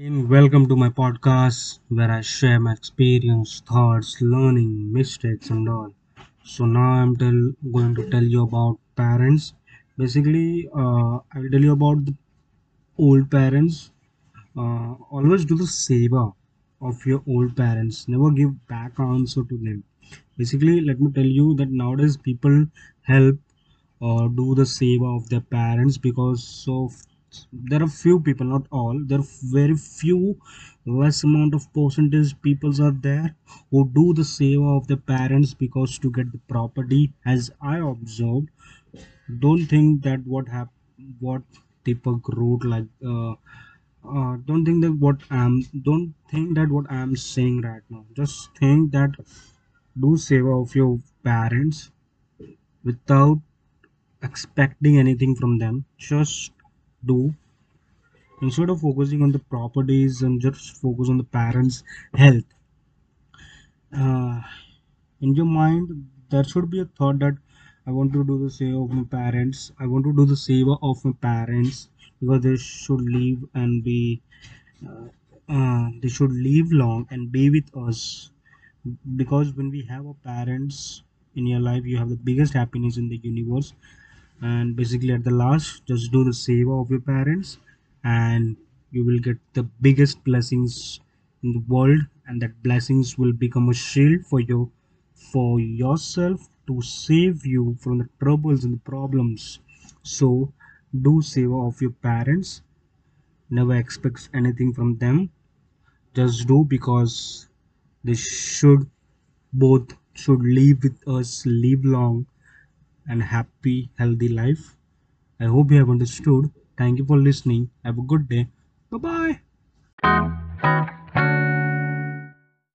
Welcome to my podcast where I share my experience, thoughts, learning, mistakes, and all. So now I'm tell, going to tell you about parents. Basically, uh, I will tell you about the old parents. Uh, always do the seva of your old parents. Never give back answer to them. Basically, let me tell you that nowadays people help or do the seva of their parents because of there are few people not all there are very few less amount of percentage peoples are there who do the seva of their parents because to get the property as i observed. Don't think that what hap- what Deepak wrote like uh, uh, don't think that what i'm don't think that what i'm saying right now. Just think that do seva of your parents without expecting anything from them. Just do. Instead of focusing on the properties and just focus on the parents health. Uh, in your mind there should be a thought that i want to do the save of my parents. I want to do the seva of my parents because they should live and be uh, uh, they should live long and be with us. Because when we have our parents in your life you have the biggest happiness in the universe and basically at the last just do the seva of your parents and you will get the biggest blessings in the world and that blessings will become a shield for you for yourself to save you from the troubles and the problems. So do seva of your parents. Never expect anything from them. Just do because they should both should live with us live long and happy, healthy life. I hope you have understood. Thank you for listening. Have a good day. Bye bye.